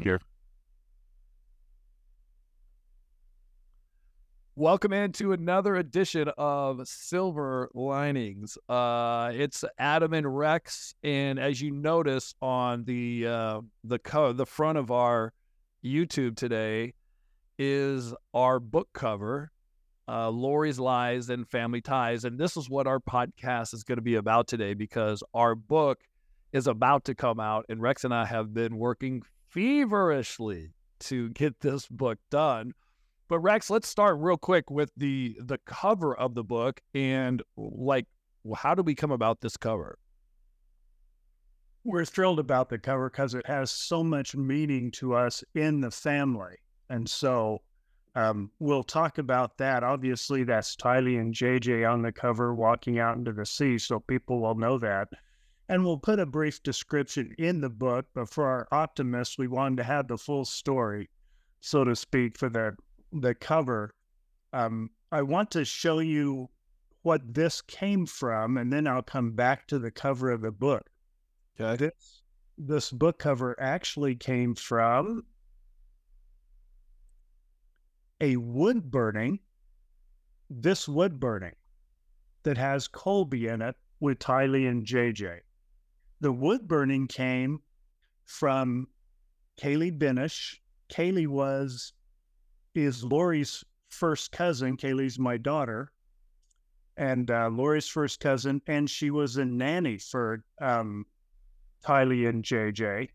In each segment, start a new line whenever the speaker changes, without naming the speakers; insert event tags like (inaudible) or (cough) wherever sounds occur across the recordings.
here.
Welcome into another edition of Silver Linings. Uh, it's Adam and Rex, and as you notice on the uh, the co- the front of our YouTube today is our book cover, uh, Lori's Lies and Family Ties, and this is what our podcast is going to be about today because our book is about to come out, and Rex and I have been working feverishly to get this book done. But Rex, let's start real quick with the the cover of the book and like how did we come about this cover?
We're thrilled about the cover because it has so much meaning to us in the family. And so um, we'll talk about that. Obviously, that's Tylee and JJ on the cover walking out into the sea, so people will know that. And we'll put a brief description in the book, but for our optimists, we wanted to have the full story, so to speak, for the the cover. Um, I want to show you what this came from, and then I'll come back to the cover of the book.
Okay.
This this book cover actually came from a wood burning. This wood burning that has Colby in it with Tylee and JJ. The wood burning came from Kaylee Benish. Kaylee was is Lori's first cousin. Kaylee's my daughter, and uh, Lori's first cousin, and she was a nanny for um, and JJ.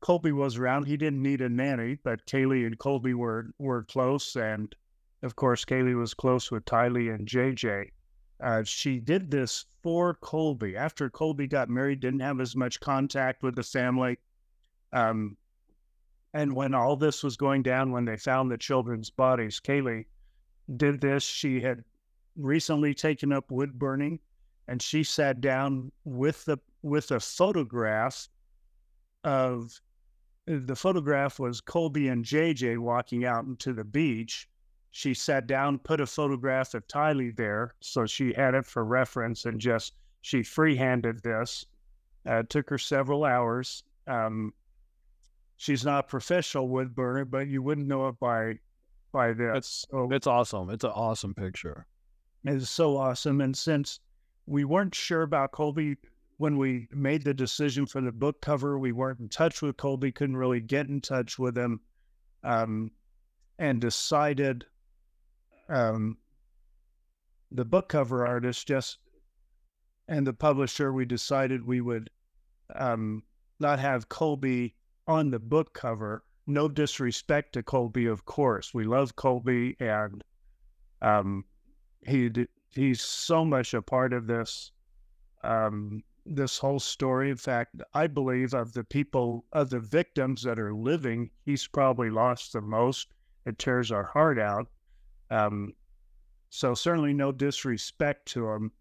Colby was around. He didn't need a nanny, but Kaylee and Colby were were close, and of course, Kaylee was close with Tylee and JJ. Uh, she did this for Colby. After Colby got married, didn't have as much contact with the family. Um, and when all this was going down, when they found the children's bodies, Kaylee did this. She had recently taken up wood burning, and she sat down with the with a photograph of the photograph was Colby and JJ walking out into the beach. She sat down, put a photograph of Tylee there, so she had it for reference, and just she freehanded this. Uh, it took her several hours. Um, she's not a professional wood burner, but you wouldn't know it by by this.
It's so, it's awesome. It's an awesome picture.
It's so awesome. And since we weren't sure about Colby when we made the decision for the book cover, we weren't in touch with Colby, couldn't really get in touch with him, um, and decided um, the book cover artist just and the publisher, we decided we would um, not have Colby on the book cover. No disrespect to Colby, of course. We love Colby, and um, he he's so much a part of this um, this whole story. In fact, I believe of the people of the victims that are living, he's probably lost the most. It tears our heart out. Um, so certainly no disrespect to him.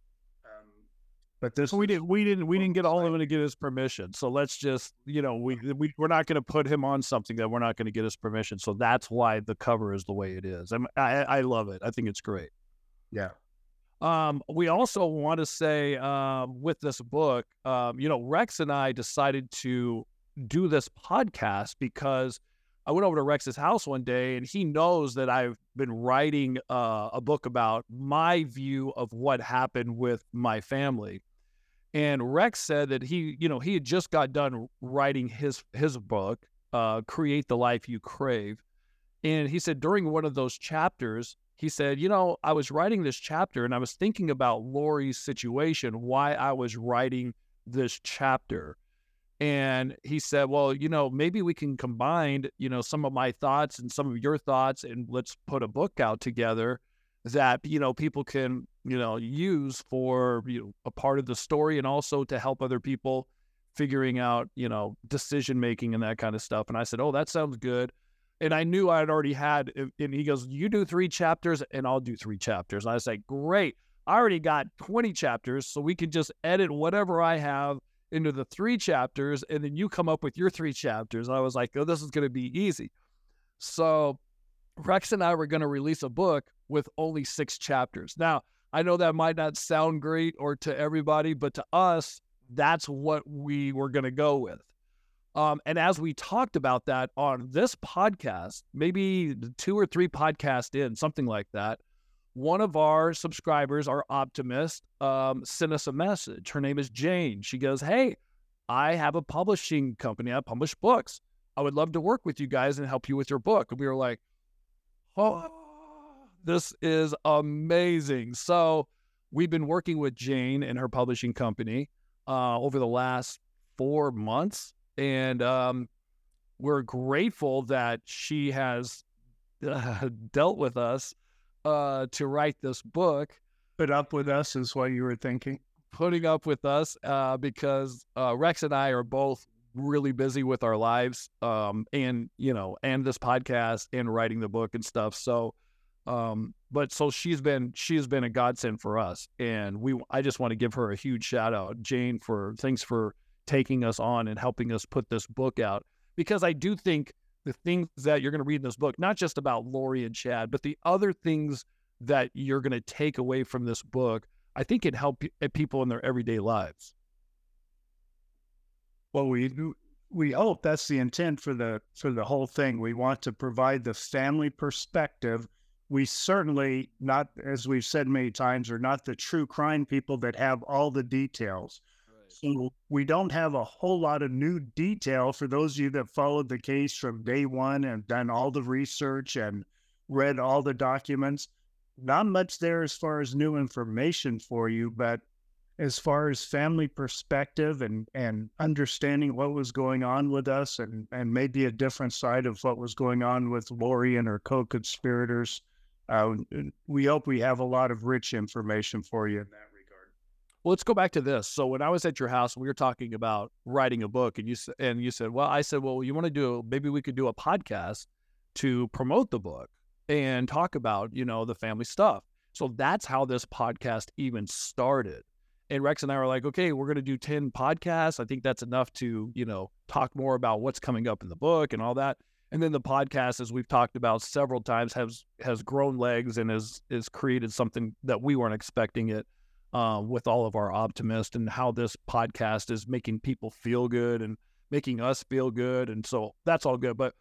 But this
we didn't we didn't we didn't get all of him to get his permission. So let's just you know we we we're not going to put him on something that we're not going to get his permission. So that's why the cover is the way it is. I'm, I I love it. I think it's great.
Yeah.
Um, we also want to say um, with this book, um, you know, Rex and I decided to do this podcast because I went over to Rex's house one day and he knows that I've been writing uh, a book about my view of what happened with my family. And Rex said that he, you know, he had just got done writing his his book, uh, "Create the Life You Crave," and he said during one of those chapters, he said, you know, I was writing this chapter and I was thinking about Lori's situation, why I was writing this chapter. And he said, well, you know, maybe we can combine, you know, some of my thoughts and some of your thoughts and let's put a book out together that, you know, people can you know, use for you know, a part of the story and also to help other people figuring out, you know, decision making and that kind of stuff. And I said, "Oh, that sounds good." And I knew I had already had. And he goes, "You do three chapters, and I'll do three chapters." And I say, "Great! I already got twenty chapters, so we can just edit whatever I have into the three chapters, and then you come up with your three chapters." And I was like, "Oh, this is going to be easy." So Rex and I were going to release a book with only six chapters. Now I know that might not sound great or to everybody, but to us, that's what we were going to go with. Um, and as we talked about that on this podcast, maybe two or three podcasts in, something like that, one of our subscribers, our optimist, um, sent us a message. Her name is Jane. She goes, Hey, I have a publishing company. I publish books. I would love to work with you guys and help you with your book. And we were like, Oh, this is amazing. So we've been working with Jane and her publishing company uh, over the last four months. And um, we're grateful that she has uh, (laughs) dealt with us uh, to write this book.
Put up with us is what you were thinking.
Putting up with us uh, because uh, Rex and I are both really busy with our lives, um, and you know, and this podcast and writing the book and stuff. So, um, but so she's been she's been a godsend for us, and we I just want to give her a huge shout out, Jane, for thanks for taking us on and helping us put this book out because I do think the things that you're going to read in this book, not just about Lori and Chad, but the other things that you're going to take away from this book, I think it help eh, people in their everyday lives.
Well, we we hope that's the intent for the for the whole thing. We want to provide the family perspective. We certainly not, as we've said many times, are not the true crime people that have all the details. So we don't have a whole lot of new detail for those of you that followed the case from day one and done all the research and read all the documents. Not much there as far as new information for you, but as far as family perspective and, and understanding what was going on with us and, and maybe a different side of what was going on with Lori and her co conspirators, uh, we hope we have a lot of rich information for you in that
let's go back to this. So when I was at your house, we were talking about writing a book, and you and you said, "Well, I said, well, you want to do maybe we could do a podcast to promote the book and talk about you know the family stuff." So that's how this podcast even started. And Rex and I were like, "Okay, we're going to do ten podcasts. I think that's enough to you know talk more about what's coming up in the book and all that." And then the podcast, as we've talked about several times, has has grown legs and has is created something that we weren't expecting it uh, with all of our optimists and how this podcast is making people feel good and making us feel good. And so that's all good. But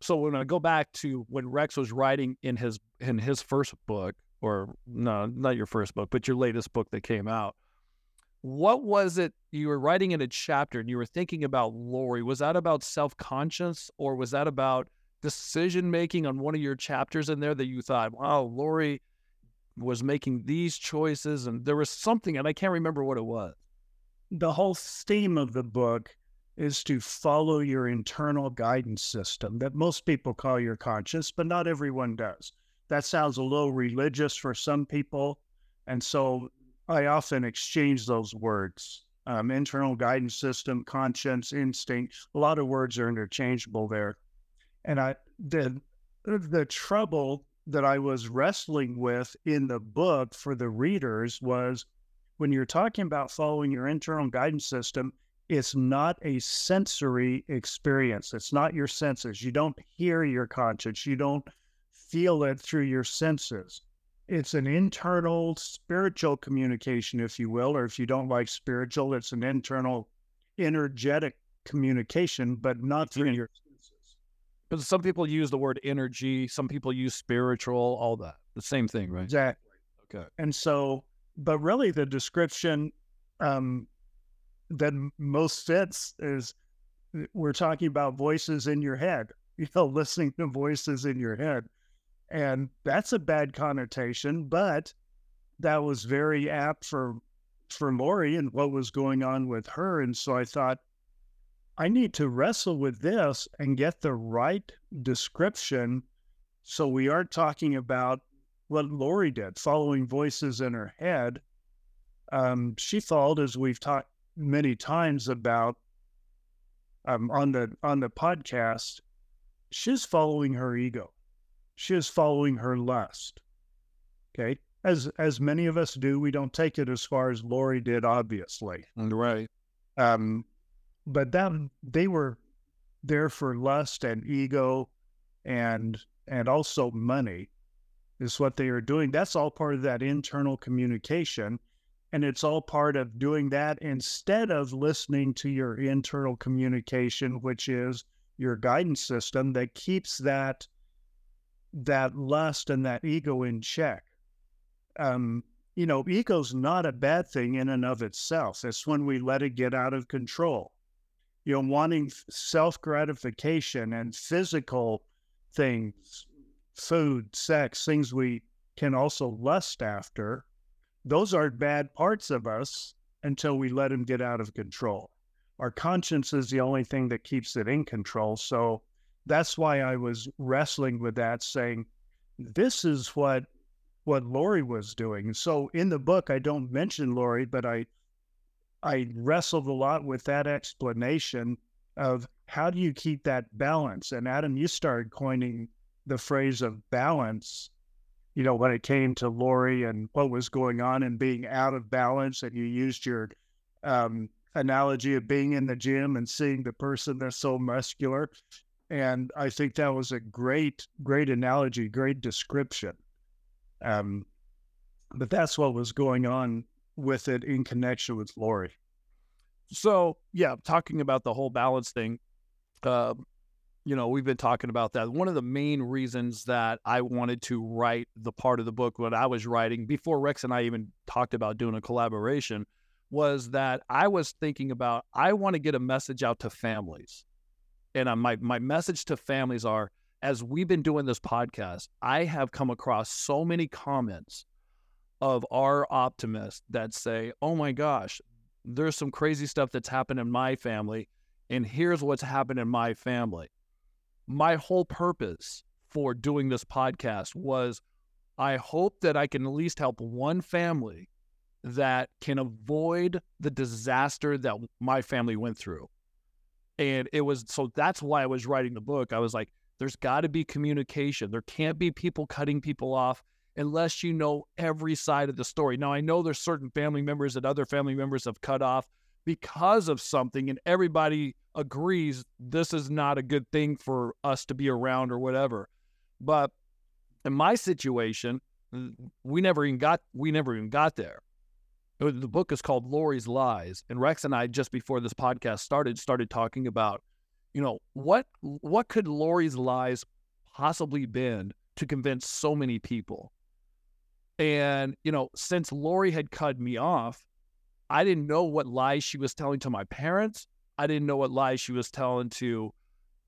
so when I go back to when Rex was writing in his in his first book, or no, not your first book, but your latest book that came out, what was it you were writing in a chapter and you were thinking about Lori? Was that about self conscious or was that about decision making on one of your chapters in there that you thought, wow, Lori was making these choices and there was something and I can't remember what it was.
The whole theme of the book is to follow your internal guidance system that most people call your conscience, but not everyone does. That sounds a little religious for some people. And so I often exchange those words um, internal guidance system, conscience, instinct. A lot of words are interchangeable there. And I, the, the trouble that I was wrestling with in the book for the readers was when you're talking about following your internal guidance system, it's not a sensory experience. It's not your senses. You don't hear your conscience. You don't feel it through your senses. It's an internal spiritual communication, if you will, or if you don't like spiritual, it's an internal energetic communication, but not through your
because some people use the word energy, some people use spiritual, all that. The same thing, right?
Exactly.
Okay.
And so, but really the description um, that most fits is we're talking about voices in your head, (laughs) you know, listening to voices in your head. And that's a bad connotation, but that was very apt for for Lori and what was going on with her. And so I thought, I need to wrestle with this and get the right description so we aren't talking about what Lori did, following voices in her head. Um, she thought, as we've talked many times about um, on the on the podcast, she's following her ego. She is following her lust. Okay, as as many of us do, we don't take it as far as Lori did, obviously.
Right.
Um, but then they were there for lust and ego and and also money is what they are doing that's all part of that internal communication And it's all part of doing that instead of listening to your internal communication, which is your guidance system that keeps that that lust and that ego in check. Um, you know, ego's not a bad thing in and of itself. It's when we let it get out of control. You know, wanting self gratification and physical things, food, sex, things we can also lust after, those aren't bad parts of us until we let them get out of control. Our conscience is the only thing that keeps it in control. So that's why I was wrestling with that, saying, this is what what Lori was doing. So in the book, I don't mention Lori, but I I wrestled a lot with that explanation of how do you keep that balance. And Adam, you started coining the phrase of balance. You know, when it came to Lori and what was going on and being out of balance, and you used your um, analogy of being in the gym and seeing the person that's so muscular. And I think that was a great, great analogy, great description. Um, but that's what was going on with it in connection with Lori.
So yeah, talking about the whole balance thing, uh, you know, we've been talking about that. One of the main reasons that I wanted to write the part of the book when I was writing before Rex and I even talked about doing a collaboration was that I was thinking about I want to get a message out to families, and uh, my my message to families are as we've been doing this podcast, I have come across so many comments of our optimists that say, oh my gosh, there's some crazy stuff that's happened in my family, and here's what's happened in my family. My whole purpose for doing this podcast was I hope that I can at least help one family that can avoid the disaster that my family went through. And it was so that's why I was writing the book. I was like, there's got to be communication. There can't be people cutting people off unless you know every side of the story. Now, I know there's certain family members that other family members have cut off because of something, and everybody agrees this is not a good thing for us to be around or whatever. But in my situation, we never even got we never even got there. Uh, the book is called Lori's Lies, and Rex and I just before this podcast started started talking about you know what what could Lori's lies possibly been to convince so many people? And you know, since Lori had cut me off, I didn't know what lies she was telling to my parents. I didn't know what lies she was telling to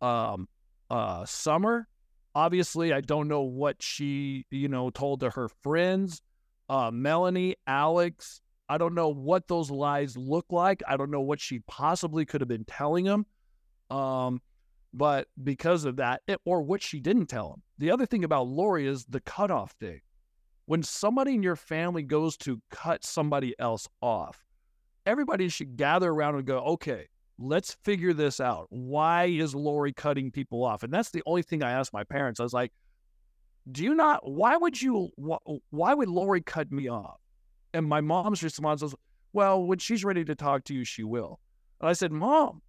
um, uh, Summer. Obviously, I don't know what she, you know, told to her friends, uh, Melanie, Alex. I don't know what those lies look like. I don't know what she possibly could have been telling them. Um, but because of that, it, or what she didn't tell him. The other thing about Lori is the cutoff date. When somebody in your family goes to cut somebody else off, everybody should gather around and go, okay, let's figure this out. Why is Lori cutting people off? And that's the only thing I asked my parents. I was like, do you not, why would you, why would Lori cut me off? And my mom's response was, well, when she's ready to talk to you, she will. And I said, Mom,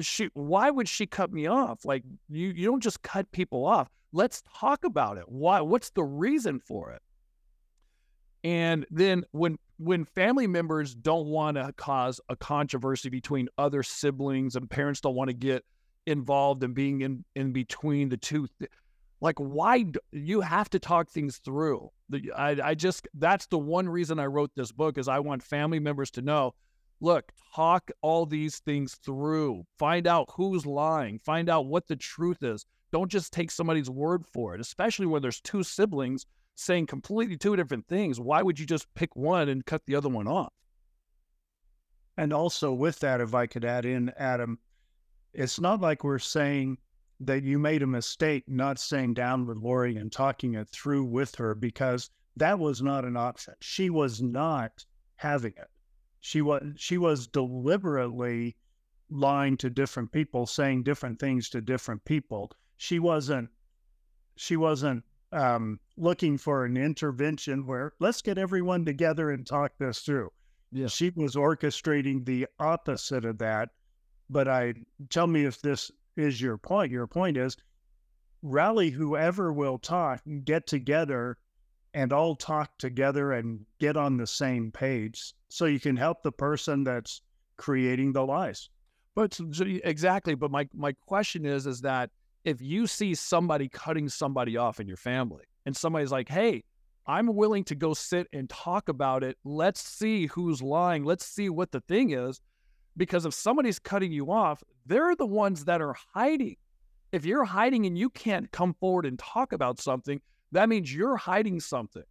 she why would she cut me off? Like you you don't just cut people off. Let's talk about it. Why what's the reason for it? And then when when family members don't want to cause a controversy between other siblings and parents don't want to get involved in being in in between the two like why do, you have to talk things through. The, I, I just that's the one reason i wrote this book is i want family members to know look, talk all these things through. Find out who's lying. Find out what the truth is. Don't just take somebody's word for it, especially when there's two siblings saying completely two different things. Why would you just pick one and cut the other one off?
And also, with that, if I could add in, Adam, it's not like we're saying that you made a mistake not sitting down with Lori and talking it through with her because that was not an option. She was not having it she was she was deliberately lying to different people, saying different things to different people. She wasn't she wasn't um, looking for an intervention where let's get everyone together and talk this through. Yeah. She was orchestrating the opposite of that. But I tell me if this is your point. Your point is rally whoever will talk, get together and all talk together and get on the same page so you can help the person that's creating the lies.
But exactly. But my my question is, is that if you see somebody cutting somebody off in your family, and somebody's like, "Hey, I'm willing to go sit and talk about it. Let's see who's lying. Let's see what the thing is." Because if somebody's cutting you off, they're the ones that are hiding. If you're hiding and you can't come forward and talk about something, that means you're hiding something.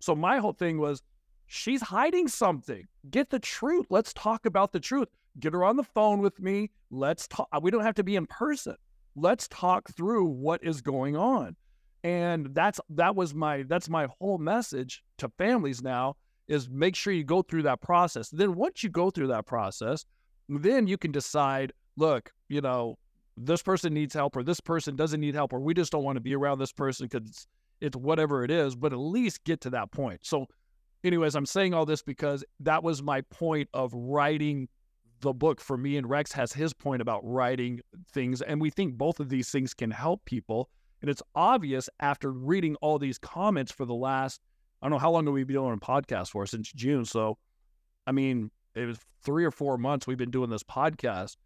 So my whole thing was, she's hiding something. Get the truth. Let's talk about the truth. Get her on the phone with me. Let's talk. We don't have to be in person. Let's talk through what is going on. And that's that was my that's my whole message to families now is make sure you go through that process. Then once you go through that process, then you can decide, look, you know, this person needs help or this person doesn't need help or we just don't want to be around this person because it's whatever it is, but at least get to that point. So, anyways, I'm saying all this because that was my point of writing the book for me. And Rex has his point about writing things. And we think both of these things can help people. And it's obvious after reading all these comments for the last, I don't know how long have we been doing a podcast for since June. So, I mean, it was three or four months we've been doing this podcast.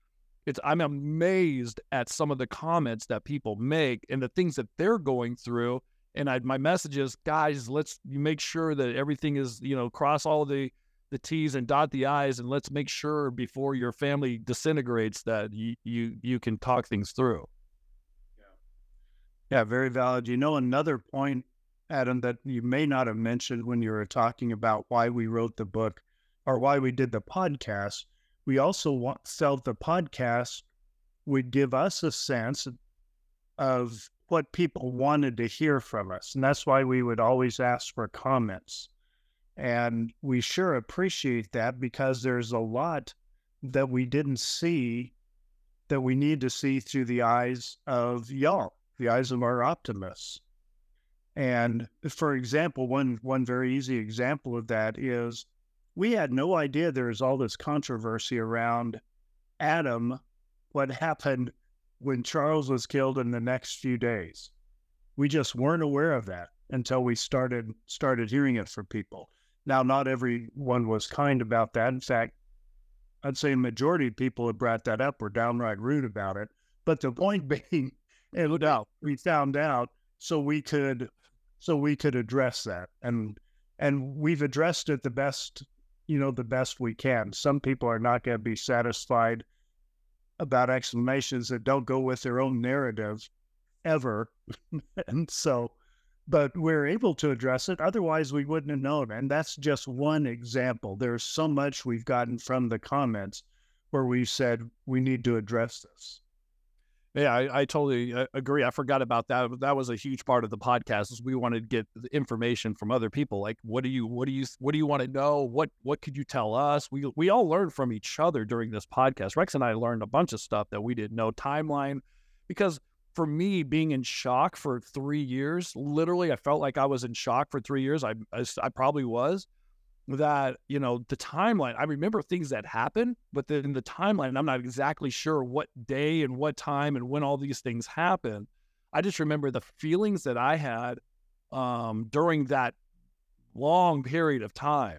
It's I'm amazed at some of the comments that people make and the things that they're going through and I, my message is, guys, let's make sure that everything is, you know, cross all the the T's and dot the I's, and let's make sure before your family disintegrates that you you you can talk things through.
Yeah, yeah, very valid. You know, another point, Adam, that you may not have mentioned when you were talking about why we wrote the book or why we did the podcast. We also want, felt the podcast would give us a sense of what people wanted to hear from us. And that's why we would always ask for comments. And we sure appreciate that because there's a lot that we didn't see that we need to see through the eyes of y'all, the eyes of our optimists. And for example, one one very easy example of that is we had no idea there was all this controversy around Adam, what happened when Charles was killed in the next few days. We just weren't aware of that until we started started hearing it from people. Now, not everyone was kind about that. In fact, I'd say a majority of people who brought that up were downright rude about it. But the point (laughs) being, no doubt, we found out so we could so we could address that, and and we've addressed it the best you know the best we can. Some people are not going to be satisfied about explanations that don't go with their own narrative ever. and (laughs) so, but we're able to address it. Otherwise, we wouldn't have known. And that's just one example. There's so much we've gotten from the comments where we said we need to address this.
Yeah, I, I totally uh, agree. I forgot about that. That was a huge part of the podcast. Is we wanted to get information from other people. Like, what do you, what do you, what do you want to know? What, what could you tell us? We, we all learned from each other during this podcast. Rex and I learned a bunch of stuff that we didn't know. Timeline, because for me, being in shock for three years, literally, I felt like I was in shock for three years. I, I, I probably was that you know the timeline i remember things that happened but then the timeline i'm not exactly sure what day and what time and when all these things happen i just remember the feelings that i had um, during that long period of time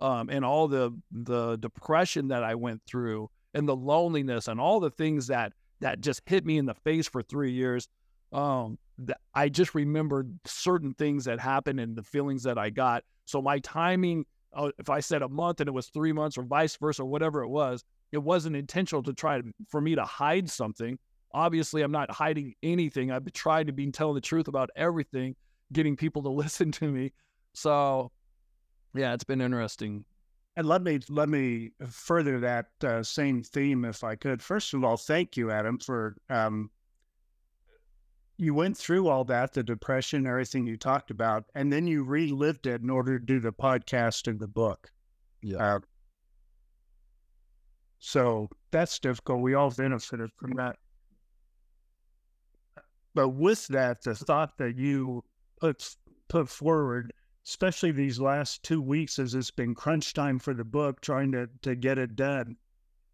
um, and all the the depression that i went through and the loneliness and all the things that that just hit me in the face for three years um, i just remembered certain things that happened and the feelings that i got. So my timing oh, if I said a month and it was three months or vice versa, or whatever it was, it wasn't intentional to try to, for me to hide something. Obviously, I'm not hiding anything. I've tried to be telling the truth about everything, getting people to (laughs) listen to me. So, yeah, it's been interesting.
And let me let me further that uh, same theme, if I could. First of all, thank you, Adam, for um, you went through all that, the depression, everything you talked about, and then you relived it in order to do the podcast and the book.
Yeah. Uh,
so that's difficult. We all benefited from that. But with that, the thought that you put put forward, especially these last two weeks as it's been crunch time for the book, trying to to get it done,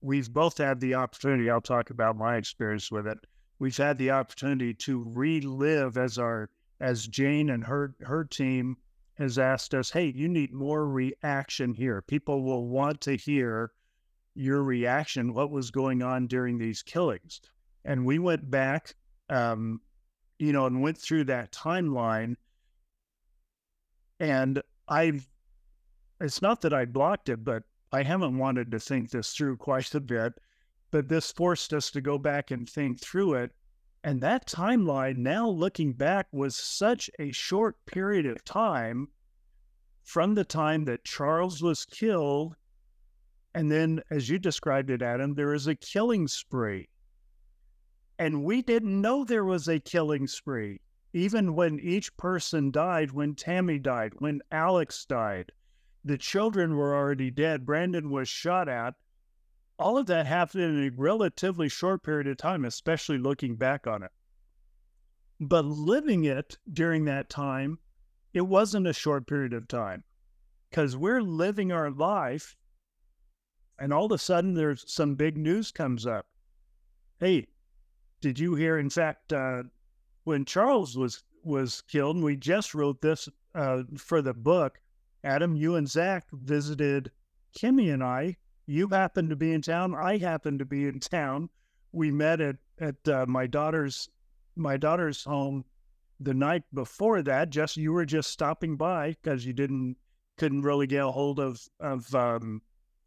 we've both had the opportunity. I'll talk about my experience with it we've had the opportunity to relive as our as Jane and her her team has asked us, hey, you need more reaction here. People will want to hear your reaction, what was going on during these killings. And we went back, um, you know, and went through that timeline. And I've, it's not that I blocked it, but I haven't wanted to think this through quite a bit. But this forced us to go back and think through it. And that timeline, now looking back, was such a short period of time from the time that Charles was killed. And then, as you described it, Adam, there is a killing spree. And we didn't know there was a killing spree, even when each person died, when Tammy died, when Alex died. The children were already dead. Brandon was shot at all of that happened in a relatively short period of time, especially looking back on it. But living it during that time, it wasn't a short period of time because we're living our life and all of a sudden there's some big news comes up. Hey, did you hear? In fact, uh, when Charles was was killed, and we just wrote this uh, for the book, Adam, you and Zach visited Kimmy and I you happened to be in town. I happened to be in town. We met at at uh, my daughter's my daughter's home the night before that. Just you were just stopping by because you didn't couldn't really get a hold of of um,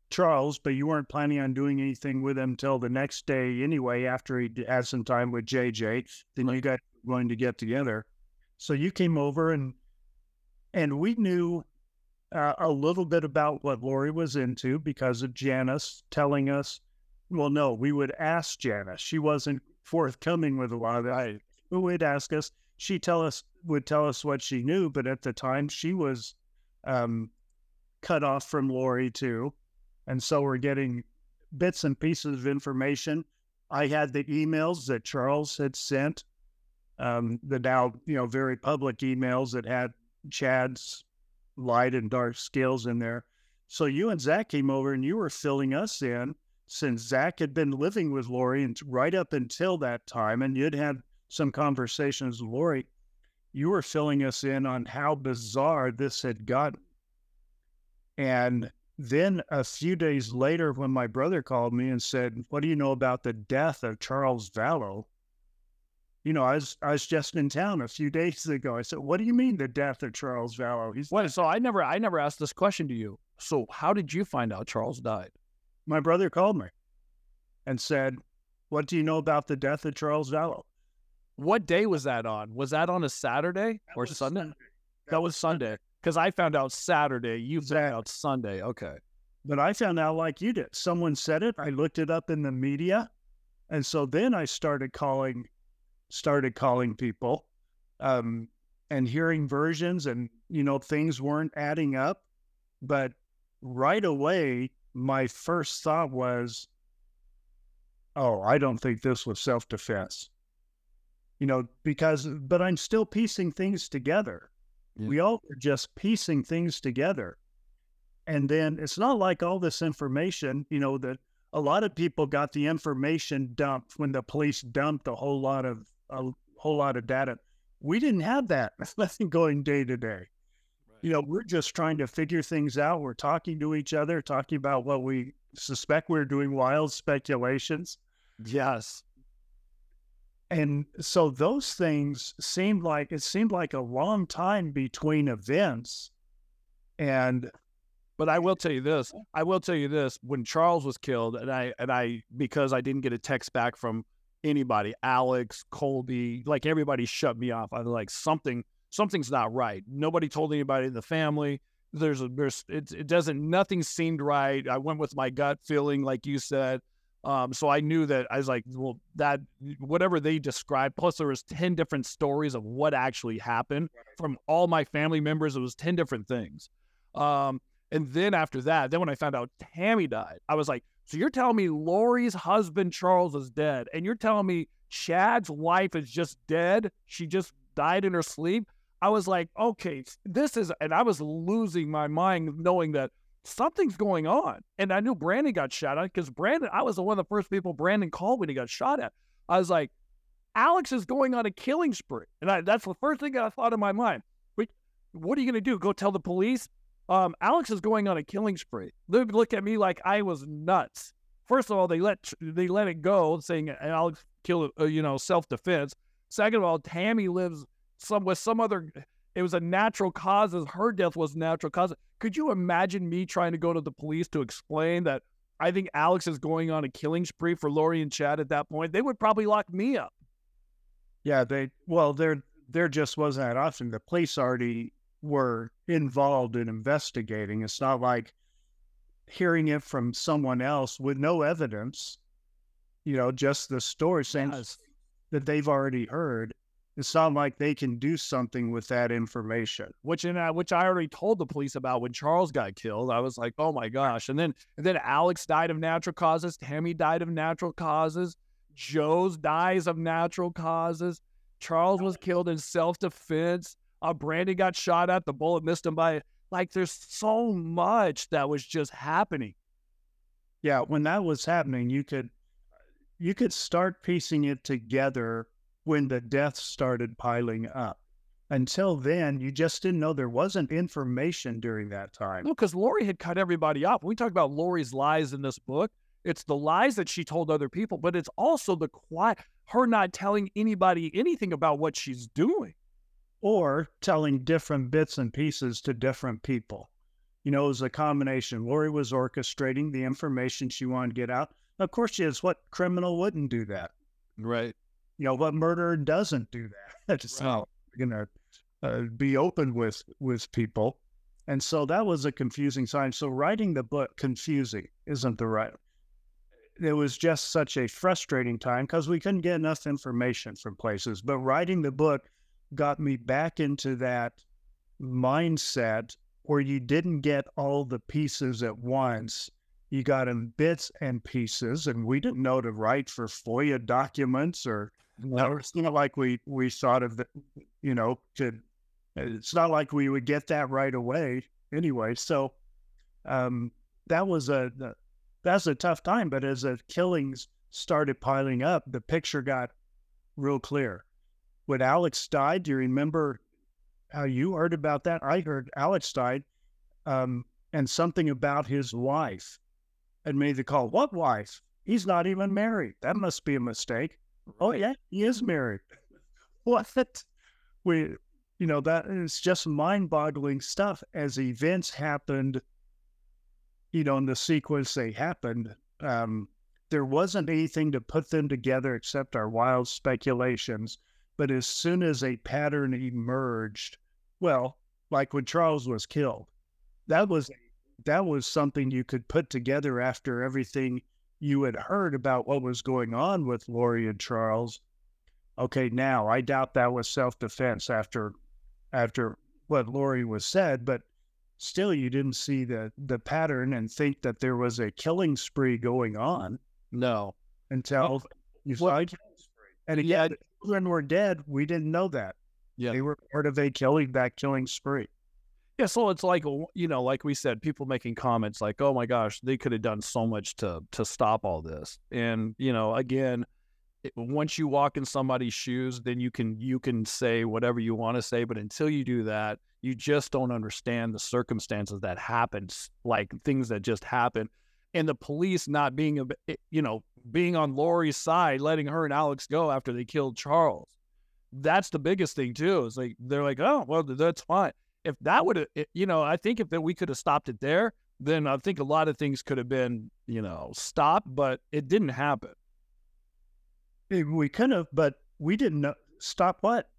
Charles, but you weren't planning on doing anything with him till the next day anyway. After he had some time with JJ, then you got going to get together. So you came over and and we knew uh, a little bit about what Lori was into because of Janis telling us. Well, no, we would ask Janis. She wasn't forthcoming with a lot of that. We would ask us. She tell us would tell us what she knew, but at the time she was um, cut off from Lori too, and so we're getting bits and pieces of information. I had the emails that Charles had sent, um, the now you know very public emails that had Chad's light and dark scales in there. So you and Zach came over and you were filling us in since Zach had been living with Lori and right up until that time, and you'd had some conversations with Lori. You were filling us in on how bizarre this had gotten. And then a few days later, when my brother called me and said, What do you know about the death of Charles Vallow? You know, I was I was just in town a few days ago. I said, "What do you mean the death of Charles Vallow?"
He's Wait, so I never I never asked this question to you. So how did you find out Charles died?
My brother called me and said, "What do you know about the death of Charles Vallow?"
What day was that on? Was that on a Saturday that or Sunday? Sunday? That, that was Sunday because I found out Saturday. You exactly. found out Sunday. Okay,
but I found out like you did. Someone said it. I looked it up in the media, and so then I started calling started calling people um, and hearing versions, and you know things weren't adding up. But right away, my first thought was, "Oh, I don't think this was self defense." You know, because but I'm still piecing things together. Yeah. We all are just piecing things together. And then it's not like all this information, you know, that a lot of people got the information dumped when the police dumped a whole lot of a whole lot of data. We didn't have that. (laughs) nothing going day to day. You know, we're just trying to figure things out. We're talking to each other, talking about what we suspect we're doing wild speculations.
Yes.
And so those things seemed like it seemed like a long time between events. And
but I will tell you this. I will tell you this. When Charles was killed, and I and I because I didn't get a text back from anybody, Alex, Colby, like everybody shut me off. I was like, something, something's not right. Nobody told anybody in the family. There's a, there's, it, it doesn't, nothing seemed right. I went with my gut feeling, like you said. Um, so I knew that I was like, well, that whatever they described, plus there was 10 different stories of what actually happened from all my family members. It was 10 different things. Um, and then after that, then when I found out Tammy died, I was like, so you're telling me Lori's husband Charles is dead, and you're telling me Chad's wife is just dead? She just died in her sleep. I was like, okay, this is, and I was losing my mind knowing that something's going on. And I knew Brandon got shot at because Brandon, I was one of the first people Brandon called when he got shot at. I was like, Alex is going on a killing spree. And I, that's the first thing I thought in my mind. What are you going to do? Go tell the police? Um, Alex is going on a killing spree. They look at me like I was nuts. First of all, they let they let it go, saying Alex killed, uh, you know, self defense. Second of all, Tammy lives some with some other. It was a natural causes. Her death was natural cause. Could you imagine me trying to go to the police to explain that I think Alex is going on a killing spree for Lori and Chad at that point? They would probably lock me up.
Yeah, they well, there there just wasn't that option. The police already were involved in investigating. It's not like hearing it from someone else with no evidence, you know, just the story saying yes. that they've already heard. It's not like they can do something with that information.
Which in uh, which I already told the police about when Charles got killed. I was like, oh my gosh. And then and then Alex died of natural causes. Tammy died of natural causes. Joe's dies of natural causes. Charles was killed in self defense. Uh, Brandon got shot at. The bullet missed him by like. There's so much that was just happening.
Yeah, when that was happening, you could you could start piecing it together when the deaths started piling up. Until then, you just didn't know there wasn't information during that time.
No, because Lori had cut everybody off. we talk about Lori's lies in this book, it's the lies that she told other people, but it's also the quiet, her not telling anybody anything about what she's doing.
Or telling different bits and pieces to different people. You know, it was a combination. Lori was orchestrating the information she wanted to get out. Of course, she is. What criminal wouldn't do that?
Right
you know, what murderer doesn't do that? (laughs) Just right. you know, uh, be open with with people, and so that was a confusing sign. So writing the book confusing isn't the right. It was just such a frustrating time because we couldn't get enough information from places. But writing the book got me back into that mindset where you didn't get all the pieces at once you got in bits and pieces, and we didn't know to write for FOIA documents or no, it's not like we we thought of the, you know, to. It's not like we would get that right away anyway. So, um, that was a that's a tough time. But as the killings started piling up, the picture got real clear. When Alex died, do you remember how you heard about that? I heard Alex died, um, and something about his wife and made the call. What wife? He's not even married. That must be a mistake. Oh yeah, he is married. (laughs) what? We, you know, that is just mind-boggling stuff. As events happened, you know, in the sequence they happened, um, there wasn't anything to put them together except our wild speculations. But as soon as a pattern emerged, well, like when Charles was killed, that was that was something you could put together after everything you had heard about what was going on with Lori and Charles. Okay, now I doubt that was self defense after after what Lori was said, but still you didn't see the the pattern and think that there was a killing spree going on.
No.
Until well, you saw a killing spree. And again, yeah. the children were dead. We didn't know that. Yeah. They were part of a killing that killing spree.
Yeah, so it's like you know, like we said, people making comments like, "Oh my gosh, they could have done so much to to stop all this." And you know, again, it, once you walk in somebody's shoes, then you can you can say whatever you want to say, but until you do that, you just don't understand the circumstances that happened, like things that just happened, and the police not being a eh, you know being on Lori's side, letting her and Alex go after they killed Charles. That's the biggest thing too. Is like they're like, "Oh, well, that's fine." if that would have, you know, I think if we could have stopped it there, then I think a lot of things could have been, you know, stopped, but it didn't happen.
We could have, but we didn't know. Stop what?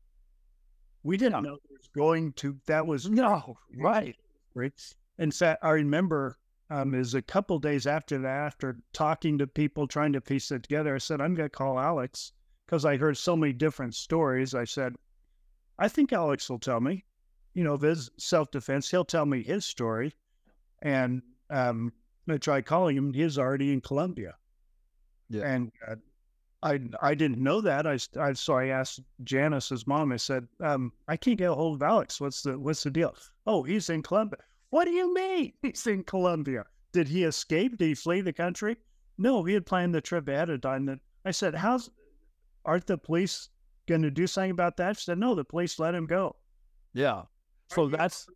We didn't know it was going to. That was
no right.
Right. In fact, I remember um, is a couple days after that, after talking to people, trying to piece it together, I said, I'm going to call Alex because I heard so many different stories. I said, I think Alex will tell me you know, of his self defense. He'll tell me his story. And um, I tried calling him. He's already in Colombia. Yeah. And uh, I I didn't know that. I, I so I asked Janis's mom. I said, um, I can't get a hold of Alex. What's the what's the deal? Oh, he's in Colombia. What do you mean (laughs) he's in Colombia? Did he escape? Did he flee the country? No, he had planned the trip ahead of time. I said, how's aren't the police going to do something about that? She said, no, the police let him go.
Yeah. So that's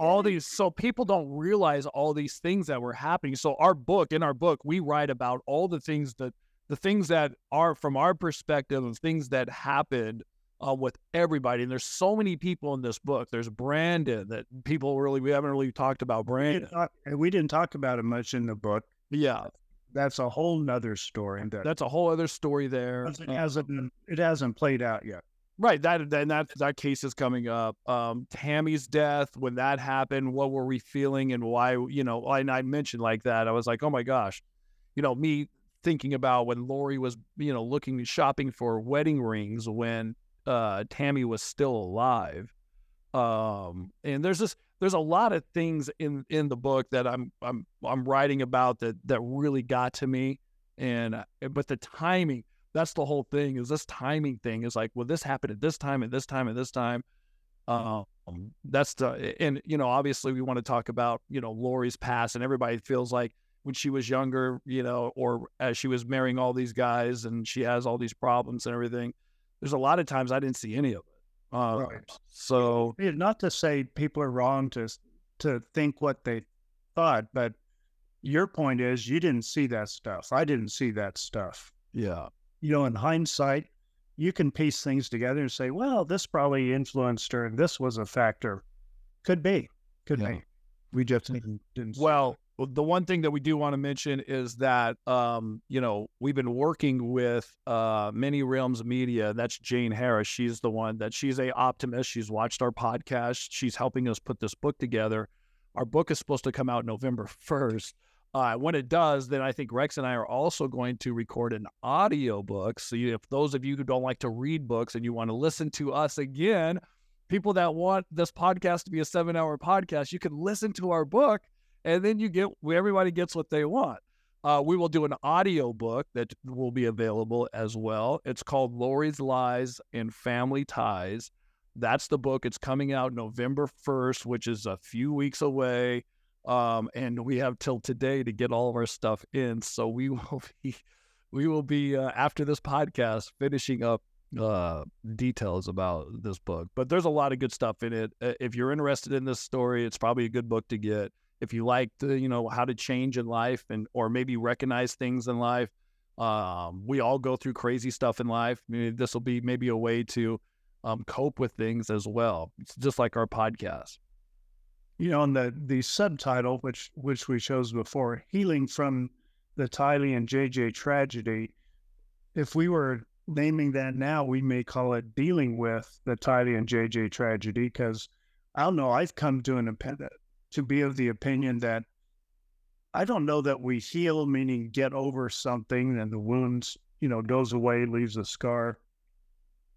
all these. So people don't realize all these things that were happening. So our book, in our book, we write about all the things that the things that are from our perspective of things that happened uh, with everybody. And there's so many people in this book. There's Brandon that people really we haven't really talked about Brandon.
and we didn't talk about him much in the book.
Yeah,
That's a whole nother story. That
that's a whole other story there.
it hasn't it hasn't played out yet.
Right. That then that that case is coming up. Um, Tammy's death, when that happened, what were we feeling and why? You know, and I mentioned like that. I was like, oh my gosh, you know, me thinking about when Lori was, you know, looking shopping for wedding rings when uh, Tammy was still alive. Um, and there's this there's a lot of things in in the book that I'm I'm I'm writing about that that really got to me. And uh, but the timing that's the whole thing is this timing thing is like well this happened at this time at this time at this time um that's the and you know obviously we want to talk about you know lori's past and everybody feels like when she was younger you know or as she was marrying all these guys and she has all these problems and everything there's a lot of times i didn't see any of it uh,
Right.
so
Not to say people are wrong to to think what they thought, but your point is you didn't see that stuff. I didn't see that stuff.
yeah
You know, in hindsight, you can piece things together and say, well, this probably influenced her and this was a factor. Could be. Could
Yeah.
be. We just didn't, didn't see
Well, the one thing that we do want to mention is that um, you know we've been working with uh, Many Realms Media. That's Jane Harris. She's the one that she's a optimist. She's watched our podcast. She's helping us put this book together. Our book is supposed to come out November (laughs) first. Uh, when it does, then I think Rex and I are also going to record an audio book. So you, if those of you who don't like to read books and you want to listen to us again, people that want this podcast to be a seven-hour podcast, you can listen to our book and then you get everybody gets what they want. Uh, we will do an audio book that will be available as well. It's called Lori's Lies and Family Ties. That's the book. It's coming out November 1st, which is a few weeks away. Um, and we have till today to get all of our stuff in. So we (laughs) will be, we will be uh, after this podcast finishing up uh, details about this book. But there's a lot of good stuff in it. Uh, If you're interested in this story, it's probably a good book to get if you like the you know how to change in life and or maybe recognize things in life um, we all go through crazy stuff in life maybe this will be maybe a way to um, cope with things as well it's just like our podcast
you know, and the the subtitle, which which we chose before, healing from the Tylee and JJ tragedy. If we were naming that now, we may call it dealing with the Tylee and JJ tragedy. Because I don't know, I've come to an to be of the opinion that I don't know that we heal, meaning get over something, and the wounds, you know, goes away, leaves a scar.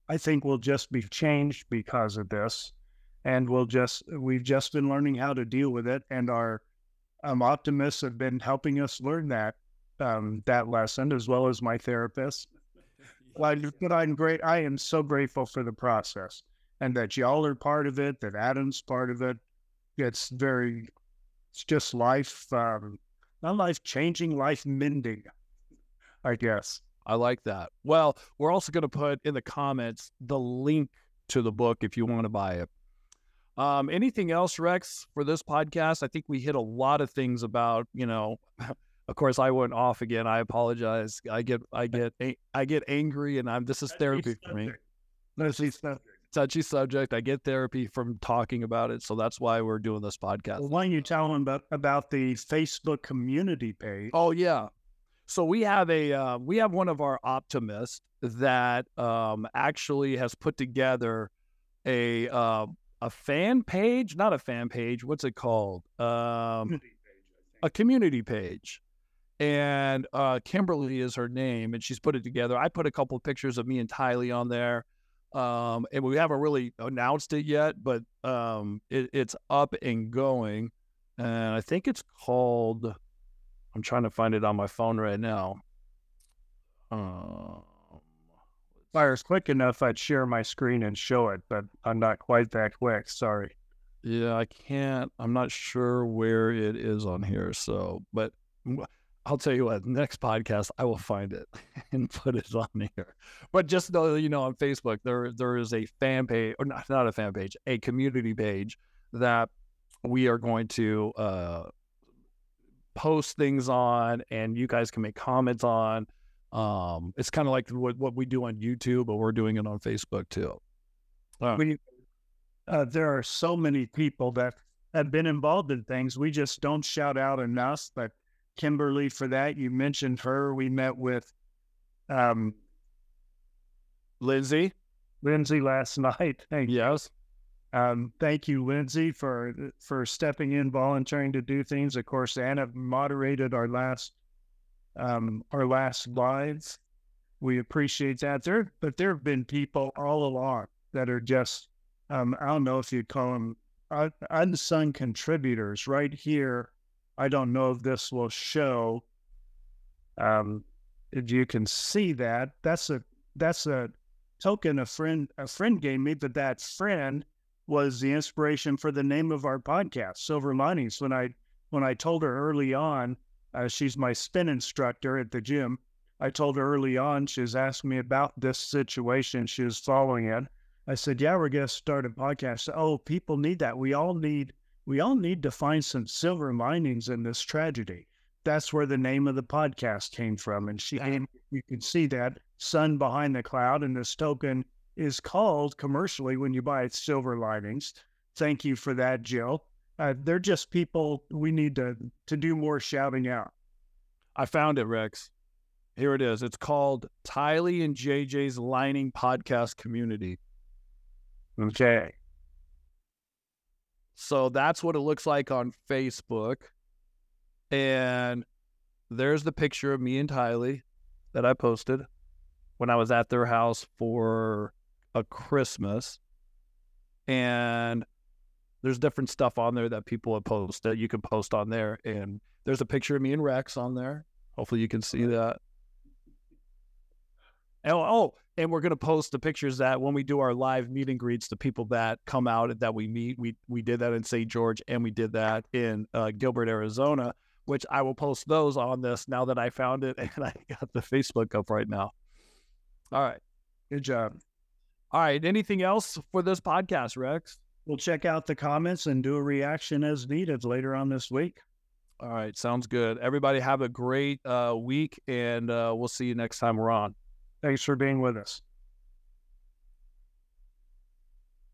I think we'll just be changed because of this and we'll just we've just been learning how to deal with it and our um, optimists have been helping us learn that um, that lesson as well as my therapist (laughs) but i'm great i am so grateful for the process and that y'all are part of it that adam's part of it it's very it's just life um, not life changing life mending i guess
i like that well we're also going to put in the comments the link to the book if you want to buy it um, anything else, Rex, for this podcast? I think we hit a lot of things about, you know, (laughs) of course I went off again. I apologize. I get, I get, I get angry, and I'm. This is therapy for me.
Let's see
Touchy subject. I get therapy from talking about it, so that's why we're doing this podcast.
Well, why don't you tell them about about the Facebook community page?
Oh yeah. So we have a uh, we have one of our optimists that um, actually has put together a uh, a fan page, not a fan page. What's it called? Um, a community page. And uh, Kimberly is her name, and she's put it together. I put a couple of pictures of me and Tylee on there, um, and we haven't really announced it yet, but um, it, it's up and going. And I think it's called. I'm trying to find it on my phone right now. Um,
If I was quick enough, I'd share my screen and show it, but I'm not quite that quick. Sorry.
Yeah, I can't. I'm not sure where it is on here. So, but I'll tell you what. Next podcast, I will find it (laughs) and put it on here. But just know, you know, on Facebook, there there is a fan page, or not not a fan page, a community page that we are going to uh, post things on, and you guys can make comments on. Um, it's kind of like what, what we do on YouTube, but we're doing it on Facebook too.
Uh, we, uh, there are so many people that have been involved in things. We just don't shout out enough. But Kimberly, for that, you mentioned her. We met with um,
Lindsay.
Lindsay last night. (laughs)
Thank yes.
Um, thank you, Lindsay, for for stepping in, volunteering to do things. Of course, Anna moderated our last um, our last lives. We appreciate that. There, but there have been people all along that are just um, I don't know if you'd call them unsung contributors. Right here, I don't know if this will show. Um, if you can see that, that's a that's a token a friend a friend gave me, but that friend was the inspiration for the name of our podcast, Silver Linings. When I when I told her early on, uh, she's my spin instructor at the gym. I told her early on, she was asking me about this situation. She was following it. I said, "Yeah, we're going to start a podcast." Oh, people need that. We all need we all need to find some silver linings in this tragedy. That's where the name of the podcast came from. And she, you can see that sun behind the cloud, and this token is called commercially when you buy it silver linings. Thank you for that, Jill. Uh, they're just people we need to to do more shouting out.
I found it, Rex. Here it is. It's called Tylee and JJ's Lining Podcast Community.
Okay.
So that's what it looks like on Facebook. And there's the picture of me and Tylee that I posted when I was at their house for a Christmas. And there's different stuff on there that people have posted that you can post on there. And there's a picture of me and Rex on there. Hopefully you can see that. Oh, oh, and we're going to post the pictures that when we do our live meet and greets, the people that come out that we meet, we we did that in St. George and we did that in uh, Gilbert, Arizona, which I will post those on this now that I found it (laughs) and I got the Facebook up right now. All right,
good job.
All right, anything else for this podcast, Rex?
We'll check out the comments and do a reaction as needed later on this week.
All right, sounds good. Everybody have a great uh, week, and uh, we'll see you next time we're on.
Thanks for being with us.